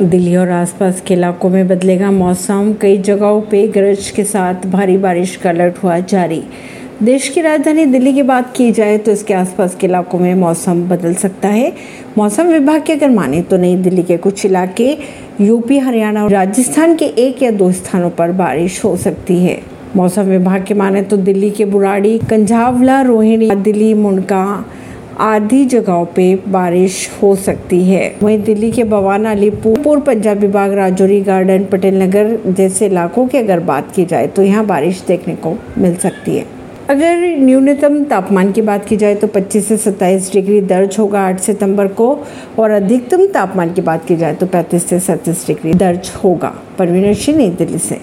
दिल्ली और आसपास के इलाकों में बदलेगा मौसम। कई जगहों पे गरज के साथ भारी बारिश का अलर्ट हुआ जारी। देश की राजधानी दिल्ली की बात की जाए तो इसके आसपास के इलाकों में मौसम बदल सकता है। मौसम विभाग के अगर माने तो नई दिल्ली के कुछ इलाके, यूपी, हरियाणा और राजस्थान के एक या दो स्थानों पर बारिश हो सकती है। मौसम विभाग के माने तो दिल्ली के बुराड़ी, कंझावला, रोहिणी, दिल्ली मुंडका आधी जगहों पे बारिश हो सकती है। वहीं दिल्ली के बवाना अलीपुर, पूर्व पंजाब विभाग, राजौरी गार्डन, पटेल नगर जैसे इलाकों की अगर बात की जाए तो यहाँ बारिश देखने को मिल सकती है। अगर न्यूनतम तापमान की बात की जाए तो 25 से 27 डिग्री दर्ज होगा 8 सितंबर को और अधिकतम तापमान की बात की जाए तो 35 से 37 डिग्री दर्ज होगा। परवीन सिंह, नई दिल्ली से।